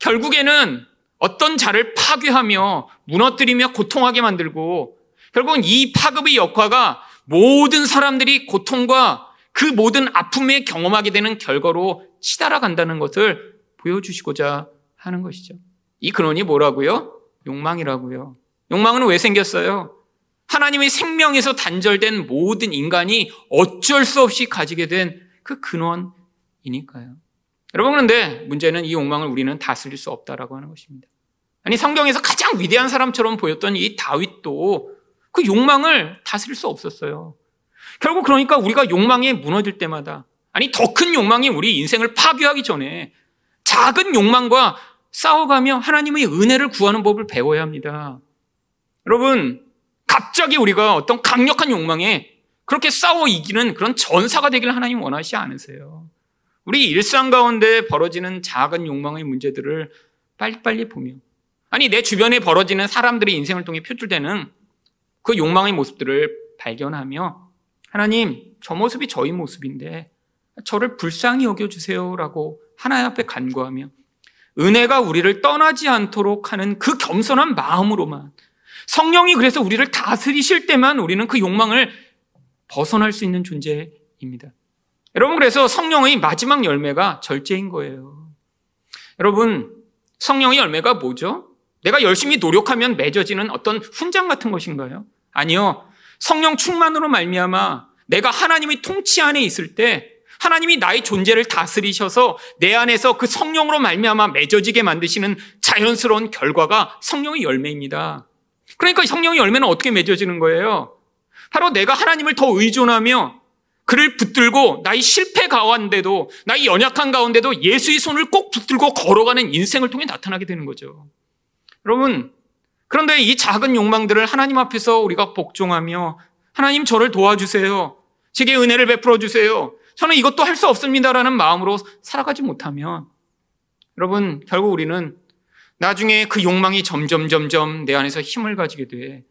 결국에는 어떤 자를 파괴하며 무너뜨리며 고통하게 만들고 결국은 이 파급의 역화가 모든 사람들이 고통과 그 모든 아픔에 경험하게 되는 결과로 치달아 간다는 것을 보여주시고자 하는 것이죠. 이 근원이 뭐라고요? 욕망이라고요. 욕망은 왜 생겼어요? 하나님의 생명에서 단절된 모든 인간이 어쩔 수 없이 가지게 된 그 근원이니까요. 여러분 그런데 문제는 이 욕망을 우리는 다스릴 수 없다라고 하는 것입니다. 아니 성경에서 가장 위대한 사람처럼 보였던 이 다윗도 그 욕망을 다스릴 수 없었어요. 결국 그러니까 우리가 욕망에 무너질 때마다 아니 더 큰 욕망이 우리 인생을 파괴하기 전에 작은 욕망과 싸워가며 하나님의 은혜를 구하는 법을 배워야 합니다. 여러분 갑자기 우리가 어떤 강력한 욕망에 그렇게 싸워 이기는 그런 전사가 되기를 하나님 원하시 않으세요. 우리 일상 가운데 벌어지는 작은 욕망의 문제들을 빨리빨리 보며 아니 내 주변에 벌어지는 사람들의 인생을 통해 표출되는 그 욕망의 모습들을 발견하며 하나님 저 모습이 저희 모습인데 저를 불쌍히 여겨주세요라고 하나님 앞에 간구하며 은혜가 우리를 떠나지 않도록 하는 그 겸손한 마음으로만 성령이 그래서 우리를 다스리실 때만 우리는 그 욕망을 벗어날 수 있는 존재입니다. 여러분 그래서 성령의 마지막 열매가 절제인 거예요. 여러분 성령의 열매가 뭐죠? 내가 열심히 노력하면 맺어지는 어떤 훈장 같은 것인가요? 아니요. 성령 충만으로 말미암아 내가 하나님의 통치 안에 있을 때 하나님이 나의 존재를 다스리셔서 내 안에서 그 성령으로 말미암아 맺어지게 만드시는 자연스러운 결과가 성령의 열매입니다. 그러니까 성령의 열매는 어떻게 맺어지는 거예요? 바로 내가 하나님을 더 의존하며 그를 붙들고 나의 실패 가운데도 나의 연약한 가운데도 예수의 손을 꼭 붙들고 걸어가는 인생을 통해 나타나게 되는 거죠. 여러분, 그런데 이 작은 욕망들을 하나님 앞에서 우리가 복종하며 하나님 저를 도와주세요. 제게 은혜를 베풀어 주세요. 저는 이것도 할 수 없습니다라는 마음으로 살아가지 못하면 여러분 결국 우리는 나중에 그 욕망이 점점 점점 내 안에서 힘을 가지게 돼.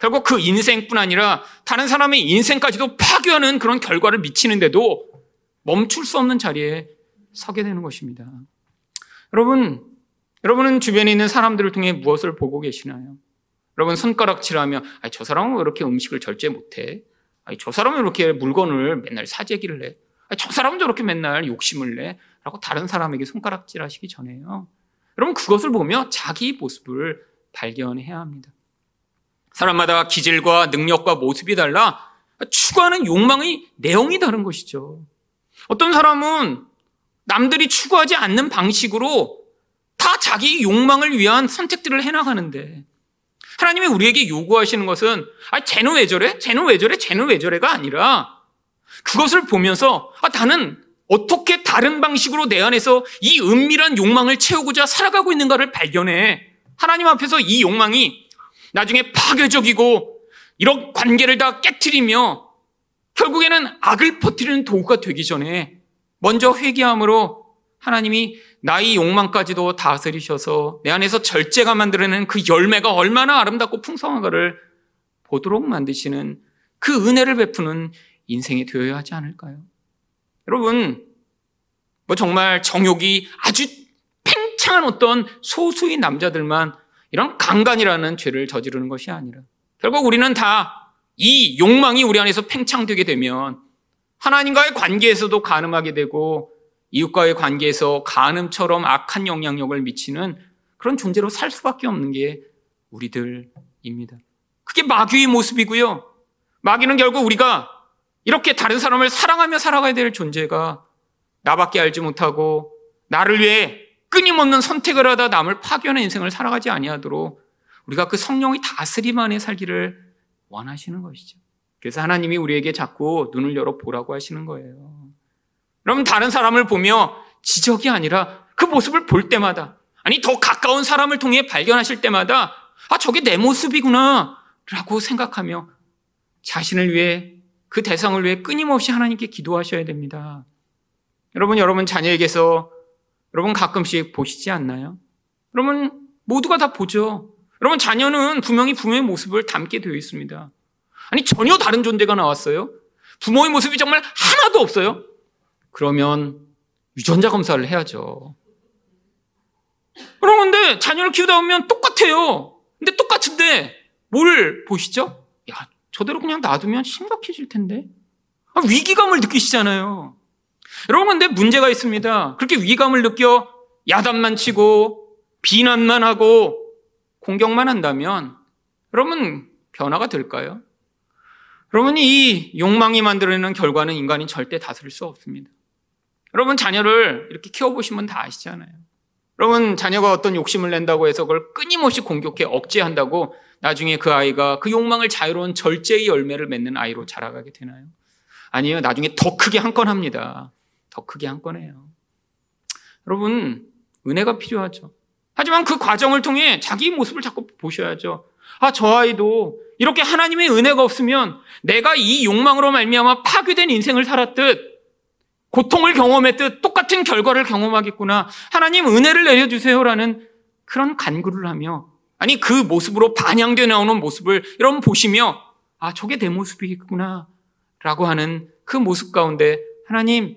결국 그 인생뿐 아니라 다른 사람의 인생까지도 파괴하는 그런 결과를 미치는데도 멈출 수 없는 자리에 서게 되는 것입니다. 여러분, 여러분은 주변에 있는 사람들을 통해 무엇을 보고 계시나요? 여러분 손가락질하며 저 사람은 왜 이렇게 음식을 절제 못해? 아니, 저 사람은 이렇게 물건을 맨날 사재기를 해? 아니, 저 사람은 저렇게 맨날 욕심을 내? 라고 다른 사람에게 손가락질 하시기 전에요. 여러분, 그것을 보며 자기 모습을 발견해야 합니다. 사람마다 기질과 능력과 모습이 달라 추구하는 욕망의 내용이 다른 것이죠. 어떤 사람은 남들이 추구하지 않는 방식으로 다 자기 욕망을 위한 선택들을 해나가는데 하나님이 우리에게 요구하시는 것은 아 쟤는 왜 저래? 쟤는 왜 저래? 쟤는 왜 저래가 아니라 그것을 보면서 아 나는 어떻게 다른 방식으로 내 안에서 이 은밀한 욕망을 채우고자 살아가고 있는가를 발견해 하나님 앞에서 이 욕망이 나중에 파괴적이고 이런 관계를 다 깨뜨리며 결국에는 악을 퍼뜨리는 도구가 되기 전에 먼저 회개함으로 하나님이 나의 욕망까지도 다스리셔서 내 안에서 절제가 만들어내는 그 열매가 얼마나 아름답고 풍성한가를 보도록 만드시는 그 은혜를 베푸는 인생이 되어야 하지 않을까요? 여러분, 뭐 정말 정욕이 아주 팽창한 어떤 소수의 남자들만 이런 강간이라는 죄를 저지르는 것이 아니라 결국 우리는 다 이 욕망이 우리 안에서 팽창되게 되면 하나님과의 관계에서도 가늠하게 되고 이웃과의 관계에서 간음처럼 악한 영향력을 미치는 그런 존재로 살 수밖에 없는 게 우리들입니다. 그게 마귀의 모습이고요. 마귀는 결국 우리가 이렇게 다른 사람을 사랑하며 살아가야 될 존재가 나밖에 알지 못하고 나를 위해 끊임없는 선택을 하다 남을 파괴하는 인생을 살아가지 아니하도록 우리가 그 성령이 다스림 안에 살기를 원하시는 것이죠. 그래서 하나님이 우리에게 자꾸 눈을 열어 보라고 하시는 거예요. 여러분 다른 사람을 보며 지적이 아니라 그 모습을 볼 때마다 아니 더 가까운 사람을 통해 발견하실 때마다 아 저게 내 모습이구나 라고 생각하며 자신을 위해 그 대상을 위해 끊임없이 하나님께 기도하셔야 됩니다. 여러분 여러분 자녀에게서 여러분 가끔씩 보시지 않나요? 여러분 모두가 다 보죠. 여러분 자녀는 분명히 부모의 모습을 담게 되어 있습니다. 아니 전혀 다른 존재가 나왔어요. 부모의 모습이 정말 하나도 없어요. 그러면 유전자 검사를 해야죠. 그러는데 자녀를 키우다 보면 똑같아요. 근데 똑같은데 뭘 보시죠? 야, 저대로 그냥 놔두면 심각해질 텐데. 아, 위기감을 느끼시잖아요. 여러분, 근데 문제가 있습니다. 그렇게 위기감을 느껴 야단만 치고 비난만 하고 공격만 한다면 여러분 변화가 될까요? 여러분 이 욕망이 만들어내는 결과는 인간이 절대 다스릴 수 없습니다. 여러분 자녀를 이렇게 키워보시면 다 아시잖아요. 여러분 자녀가 어떤 욕심을 낸다고 해서 그걸 끊임없이 공격해 억제한다고 나중에 그 아이가 그 욕망을 자유로운 절제의 열매를 맺는 아이로 자라가게 되나요? 아니요. 나중에 더 크게 한 건 합니다. 더 크게 한 건해요. 여러분 은혜가 필요하죠. 하지만 그 과정을 통해 자기 모습을 자꾸 보셔야죠. 아, 저 아이도 이렇게 하나님의 은혜가 없으면 내가 이 욕망으로 말미암아 파괴된 인생을 살았듯 고통을 경험했듯 똑같은 결과를 경험하겠구나. 하나님 은혜를 내려주세요라는 그런 간구를 하며 아니 그 모습으로 반영되어 나오는 모습을 여러분 보시며 아 저게 내 모습이겠구나 라고 하는 그 모습 가운데 하나님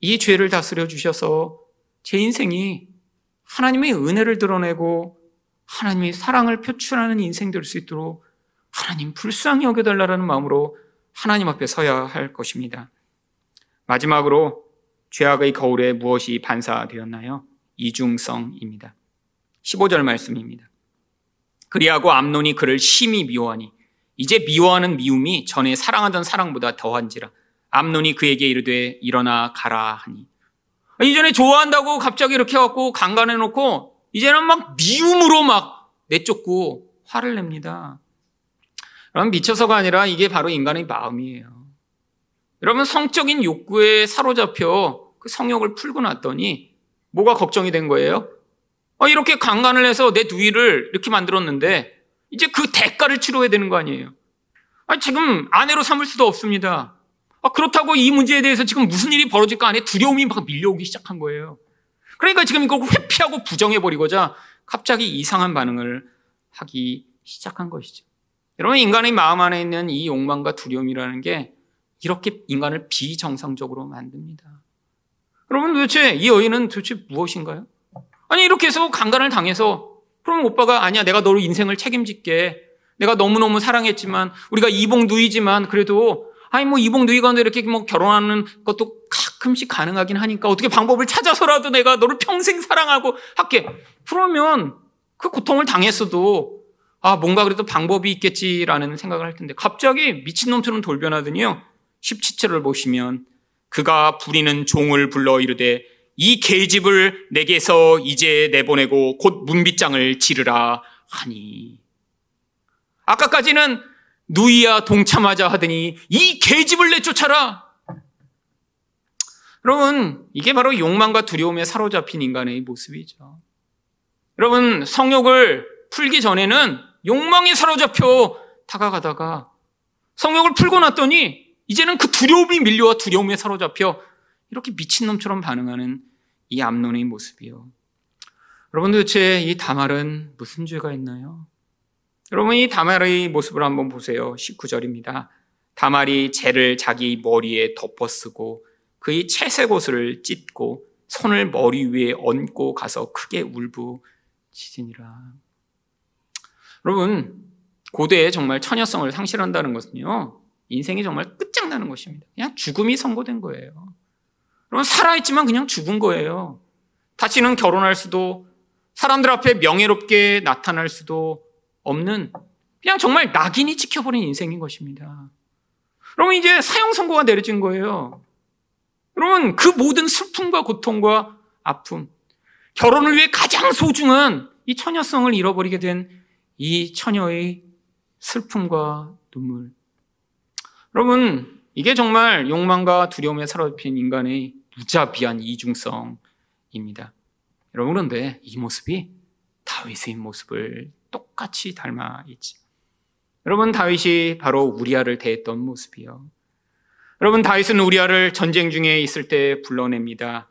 이 죄를 다스려 주셔서 제 인생이 하나님의 은혜를 드러내고 하나님의 사랑을 표출하는 인생 될 수 있도록 하나님 불쌍히 여겨달라는 마음으로 하나님 앞에 서야 할 것입니다. 마지막으로 죄악의 거울에 무엇이 반사되었나요? 이중성입니다. 15절 말씀입니다. 그리하고 암론이 그를 심히 미워하니 이제 미워하는 미움이 전에 사랑하던 사랑보다 더한지라 암론이 그에게 이르되 일어나 가라 하니 이전에 좋아한다고 갑자기 이렇게 해갖고 강간해 놓고 이제는 막 미움으로 막 내쫓고 화를 냅니다. 여러분 미쳐서가 아니라 이게 바로 인간의 마음이에요. 여러분 성적인 욕구에 사로잡혀 그 성욕을 풀고 났더니 뭐가 걱정이 된 거예요? 어, 이렇게 강간을 해서 내 누이를 이렇게 만들었는데 이제 그 대가를 치러야 되는 거 아니에요? 아, 지금 아내로 삼을 수도 없습니다. 아, 그렇다고 이 문제에 대해서 지금 무슨 일이 벌어질까 안에 두려움이 막 밀려오기 시작한 거예요. 그러니까 지금 이걸 회피하고 부정해버리고자 갑자기 이상한 반응을 하기 시작한 것이죠. 여러분, 인간의 마음 안에 있는 이 욕망과 두려움이라는 게 이렇게 인간을 비정상적으로 만듭니다. 여러분, 도대체 이 여인은 도대체 무엇인가요? 아니, 이렇게 해서 강간을 당해서, 그럼 오빠가 아니야, 내가 너를 인생을 책임질게. 내가 너무너무 사랑했지만, 우리가 이봉 누이지만, 그래도 아니 뭐 이복 누이가 이렇게 뭐 결혼하는 것도 가끔씩 가능하긴 하니까 어떻게 방법을 찾아서라도 내가 너를 평생 사랑하고 할게. 그러면 그 고통을 당했어도 아 뭔가 그래도 방법이 있겠지라는 생각을 할 텐데 갑자기 미친놈처럼 돌변하더니요. 17절을 보시면 그가 부리는 종을 불러 이르되 이 계집을 내게서 이제 내보내고 곧 문빗장을 지르라 하니 아까까지는 누이야 동참하자 하더니 이 계집을 내쫓아라. 여러분, 이게 바로 욕망과 두려움에 사로잡힌 인간의 모습이죠. 여러분, 성욕을 풀기 전에는 욕망에 사로잡혀 다가가다가 성욕을 풀고 났더니 이제는 그 두려움이 밀려와 두려움에 사로잡혀 이렇게 미친놈처럼 반응하는 이 암론의 모습이요. 여러분 도대체 이 다말은 무슨 죄가 있나요? 여러분 이 다말의 모습을 한번 보세요. 19절입니다. 다말이 재를 자기 머리에 덮어쓰고 그의 채색 옷을 찢고 손을 머리 위에 얹고 가서 크게 울부짖으니라. 여러분 고대에 정말 처녀성을 상실한다는 것은요 인생이 정말 끝장나는 것입니다. 그냥 죽음이 선고된 거예요. 여러분 살아있지만 그냥 죽은 거예요. 다시는 결혼할 수도 사람들 앞에 명예롭게 나타날 수도 없는 그냥 정말 낙인이 찍혀버린 인생인 것입니다. 여러분 이제 사형 선고가 내려진 거예요. 여러분 그 모든 슬픔과 고통과 아픔, 결혼을 위해 가장 소중한 이 처녀성을 잃어버리게 된 이 처녀의 슬픔과 눈물. 여러분 이게 정말 욕망과 두려움에 사로잡힌 인간의 무자비한 이중성입니다. 여러분 그런데 이 모습이 다윗의 모습을 똑같이 닮아 있지. 여러분 다윗이 바로 우리아를 대했던 모습이요. 여러분 다윗은 우리아를 전쟁 중에 있을 때 불러냅니다.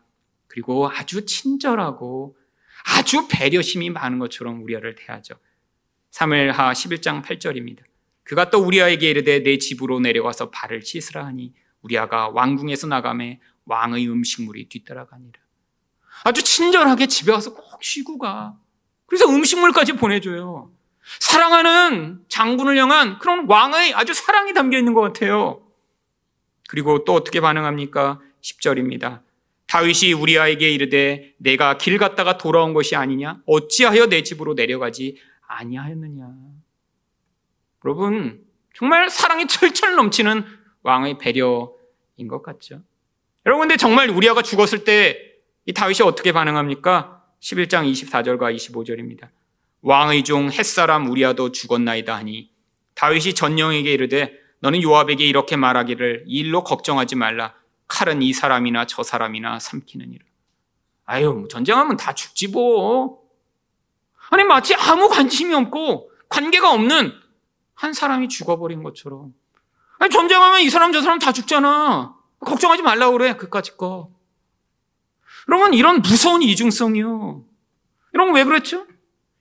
그리고 아주 친절하고 아주 배려심이 많은 것처럼 우리아를 대하죠. 3일하 11장 8절입니다. 그가 또 우리아에게 이르되 내 집으로 내려가서 발을 씻으라 하니 우리아가 왕궁에서 나가매 왕의 음식물이 뒤따라가니라. 아주 친절하게 집에 와서 꼭 쉬고 가. 그래서 음식물까지 보내줘요. 사랑하는 장군을 향한 그런 왕의 아주 사랑이 담겨 있는 것 같아요. 그리고 또 어떻게 반응합니까? 10절입니다. 다윗이 우리아에게 이르되 내가 길 갔다가 돌아온 것이 아니냐? 어찌하여 내 집으로 내려가지 아니하였느냐? 여러분, 정말 사랑이 철철 넘치는 왕의 배려인 것 같죠? 여러분, 근데 정말 우리아가 죽었을 때 이 다윗이 어떻게 반응합니까? 11장 24절과 25절입니다. 왕의 종 햇사람 우리아도 죽었나이다 하니 다윗이 전령에게 이르되 너는 요압에게 이렇게 말하기를 이 일로 걱정하지 말라. 칼은 이 사람이나 저 사람이나 삼키느니라. 아유, 뭐 전쟁하면 다 죽지 뭐. 아니 마치 아무 관심이 없고 관계가 없는 한 사람이 죽어버린 것처럼. 아니 전쟁하면 이 사람 저 사람 다 죽잖아. 걱정하지 말라고 그래 그까짓 거. 그러면 이런 무서운 이중성이요. 거왜 그랬죠?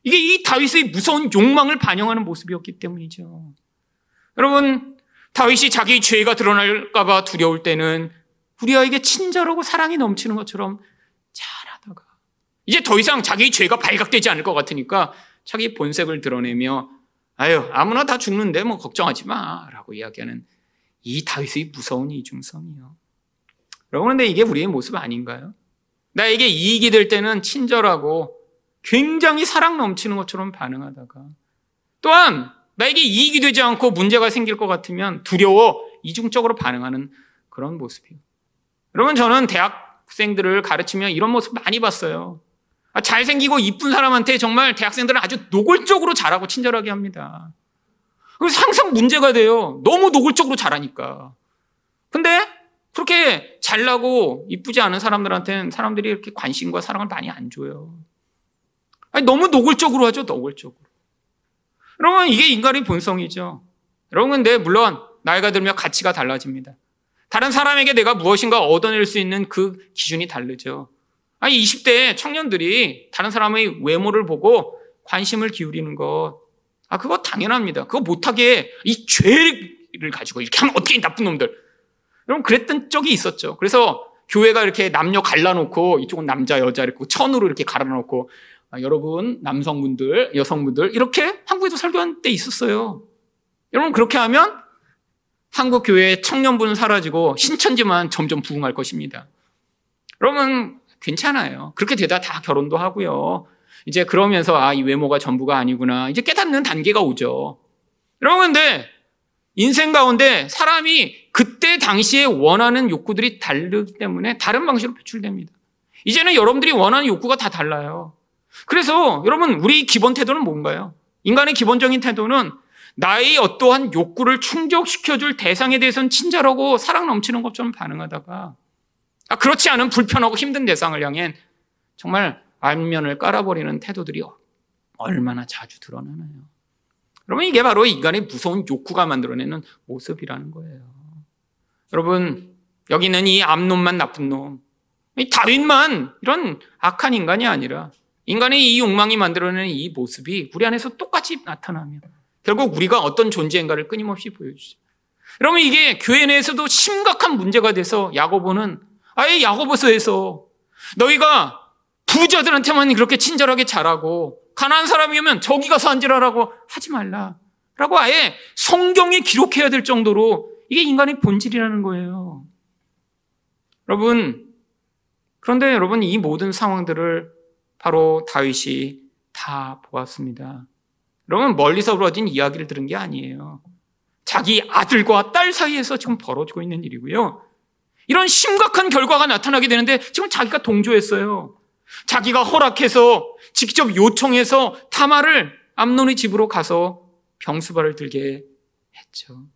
이게 이 다윗의 무서운 욕망을 반영하는 모습이었기 때문이죠. 여러분, 다윗이 자기 죄가 드러날까봐 두려울 때는 우리아에게 친절하고 사랑이 넘치는 것처럼 잘하다가 이제 더 이상 자기 죄가 발각되지 않을 것 같으니까 자기 본색을 드러내며 아유 아무나 다 죽는데 뭐 걱정하지 마 라고 이야기하는 이 다윗의 무서운 이중성이요. 여러분 근데 이게 우리의 모습 아닌가요? 나에게 이익이 될 때는 친절하고 굉장히 사랑 넘치는 것처럼 반응하다가 또한 나에게 이익이 되지 않고 문제가 생길 것 같으면 두려워 이중적으로 반응하는 그런 모습이에요. 여러분 저는 대학생들을 가르치며 이런 모습 많이 봤어요. 아, 잘생기고 이쁜 사람한테 정말 대학생들은 아주 노골적으로 잘하고 친절하게 합니다. 그래서 항상 문제가 돼요. 너무 노골적으로 잘하니까. 근데 그렇게 잘나고 이쁘지 않은 사람들한테는 사람들이 이렇게 관심과 사랑을 많이 안 줘요. 아니, 너무 노골적으로 하죠, 노골적으로. 여러분, 이게 인간의 본성이죠. 여러분, 근데 물론 나이가 들면 가치가 달라집니다. 다른 사람에게 내가 무엇인가 얻어낼 수 있는 그 기준이 다르죠. 아니, 20대 청년들이 다른 사람의 외모를 보고 관심을 기울이는 것. 아, 그거 당연합니다. 그거 못하게 이 죄를 가지고 이렇게 하면 어떻게 나쁜 놈들. 여러분, 그랬던 적이 있었죠. 그래서 교회가 이렇게 남녀 갈라놓고 이쪽은 남자, 여자 이렇게 천으로 이렇게 갈아놓고 아, 여러분, 남성분들, 여성분들 이렇게 한국에도 설교한 때 있었어요. 여러분, 그렇게 하면 한국 교회의 청년부는 사라지고 신천지만 점점 부흥할 것입니다. 여러분, 괜찮아요. 그렇게 되다 다 결혼도 하고요. 이제 그러면서 아, 이 외모가 전부가 아니구나. 이제 깨닫는 단계가 오죠. 근데 인생 가운데 사람이 그때 당시에 원하는 욕구들이 다르기 때문에 다른 방식으로 표출됩니다. 이제는 여러분들이 원하는 욕구가 다 달라요. 그래서 여러분, 우리 기본 태도는 뭔가요? 인간의 기본적인 태도는 나의 어떠한 욕구를 충족시켜줄 대상에 대해서는 친절하고 사랑 넘치는 것처럼 반응하다가 아, 그렇지 않은 불편하고 힘든 대상을 향해 정말 안면을 깔아버리는 태도들이 얼마나 자주 드러나나요? 여러분 이게 바로 인간의 무서운 욕구가 만들어내는 모습이라는 거예요. 여러분 여기는 이 암놈만 나쁜 놈, 이 다윗만 이런 악한 인간이 아니라 인간의 이 욕망이 만들어내는 이 모습이 우리 안에서 똑같이 나타나면 결국 우리가 어떤 존재인가를 끊임없이 보여주죠. 여러분 이게 교회 내에서도 심각한 문제가 돼서 야고보는 아예 야고보서에서 너희가 부자들한테만 그렇게 친절하게 잘하고 가난한 사람이면 저기 가서 앉으라라고 하지 말라. 라고 아예 성경에 기록해야 될 정도로 이게 인간의 본질이라는 거예요. 여러분, 그런데 여러분 이 모든 상황들을 바로 다윗이 다 보았습니다. 여러분 멀리서 벌어진 이야기를 들은 게 아니에요. 자기 아들과 딸 사이에서 지금 벌어지고 있는 일이고요. 이런 심각한 결과가 나타나게 되는데 지금 자기가 동조했어요. 자기가 허락해서 직접 요청해서 타마를 암론의 집으로 가서 병수발을 들게 했죠.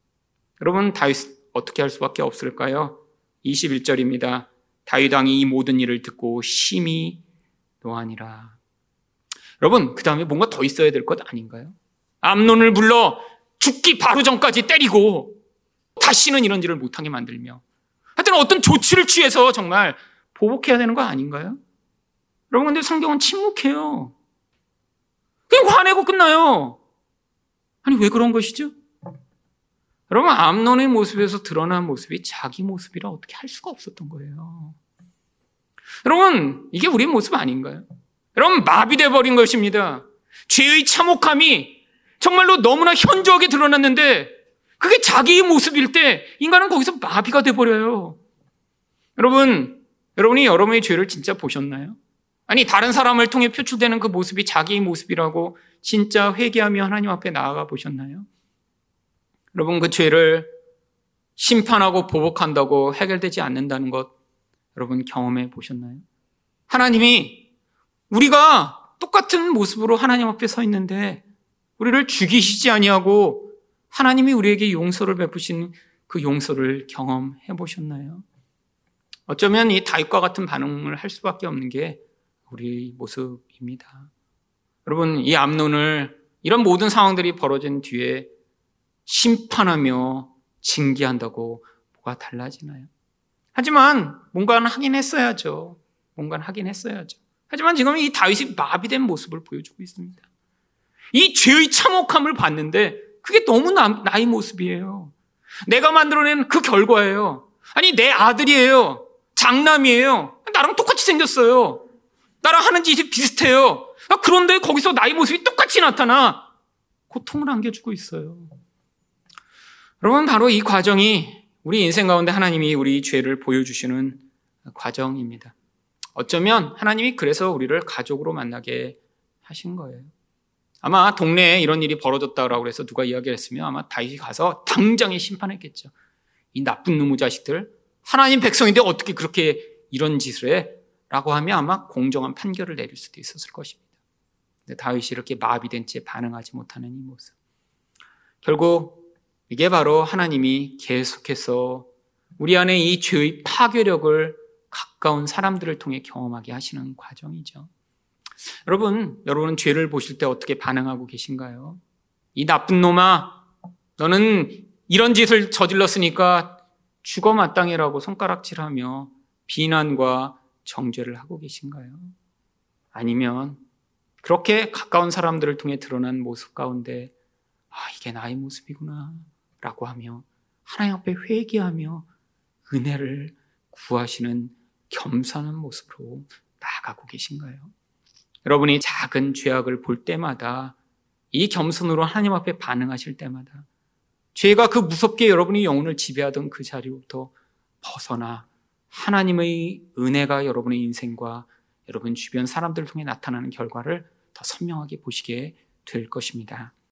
여러분 다윗 어떻게 할 수밖에 없을까요? 21절입니다. 다윗 왕이 이 모든 일을 듣고 심히 노하니라. 여러분 그 다음에 뭔가 더 있어야 될 것 아닌가요? 암론을 불러 죽기 바로 전까지 때리고 다시는 이런 일을 못하게 만들며 하여튼 어떤 조치를 취해서 정말 보복해야 되는 거 아닌가요? 여러분, 근데 성경은 침묵해요. 그냥 화내고 끝나요. 아니, 왜 그런 것이죠? 여러분, 암론의 모습에서 드러난 모습이 자기 모습이라 어떻게 할 수가 없었던 거예요. 여러분, 이게 우리 모습 아닌가요? 여러분, 마비돼 버린 것입니다. 죄의 참혹함이 정말로 너무나 현저하게 드러났는데 그게 자기의 모습일 때 인간은 거기서 마비가 돼버려요. 여러분, 여러분이 여러분의 죄를 진짜 보셨나요? 아니, 다른 사람을 통해 표출되는 그 모습이 자기의 모습이라고 진짜 회개하며 하나님 앞에 나아가 보셨나요? 여러분, 그 죄를 심판하고 보복한다고 해결되지 않는다는 것 여러분 경험해 보셨나요? 하나님이 우리가 똑같은 모습으로 하나님 앞에 서 있는데 우리를 죽이시지 아니하고 하나님이 우리에게 용서를 베푸신 그 용서를 경험해 보셨나요? 어쩌면 이 다윗과 같은 반응을 할 수밖에 없는 게 우리 모습입니다. 여러분, 이 암론을 이런 모든 상황들이 벌어진 뒤에 심판하며 징계한다고 뭐가 달라지나요? 하지만 뭔가는 하긴 했어야죠. 뭔가는 하긴 했어야죠. 하지만 지금 이 다윗이 마비된 모습을 보여주고 있습니다. 이 죄의 참혹함을 봤는데 그게 너무 나, 나의 모습이에요. 내가 만들어낸 그 결과예요. 아니, 내 아들이에요. 장남이에요. 나랑 똑같이 생겼어요. 나랑 하는 짓이 비슷해요. 그런데 거기서 나의 모습이 똑같이 나타나 고통을 안겨주고 있어요. 여러분, 바로 이 과정이 우리 인생 가운데 하나님이 우리 죄를 보여주시는 과정입니다. 어쩌면 하나님이 그래서 우리를 가족으로 만나게 하신 거예요. 아마 동네에 이런 일이 벌어졌다고 해서 누가 이야기를 했으면 아마 다윗이 가서 당장에 심판했겠죠. 이 나쁜 놈의 자식들, 하나님 백성인데 어떻게 그렇게 이런 짓을 해? 라고 하면 아마 공정한 판결을 내릴 수도 있었을 것입니다. 근데 다윗이 이렇게 마비된 채 반응하지 못하는 이 모습. 결국 이게 바로 하나님이 계속해서 우리 안에 이 죄의 파괴력을 가까운 사람들을 통해 경험하게 하시는 과정이죠. 여러분, 여러분은 죄를 보실 때 어떻게 반응하고 계신가요? 이 나쁜 놈아, 너는 이런 짓을 저질렀으니까 죽어 마땅해라고 손가락질하며 비난과 정죄를 하고 계신가요? 아니면 그렇게 가까운 사람들을 통해 드러난 모습 가운데 아, 이게 나의 모습이구나 라고 하며 하나님 앞에 회개하며 은혜를 구하시는 겸손한 모습으로 나아가고 계신가요? 여러분이 작은 죄악을 볼 때마다 이 겸손으로 하나님 앞에 반응하실 때마다 죄가 그 무섭게 여러분이 영혼을 지배하던 그 자리부터 벗어나 하나님의 은혜가 여러분의 인생과 여러분 주변 사람들을 통해 나타나는 결과를 더 선명하게 보시게 될 것입니다.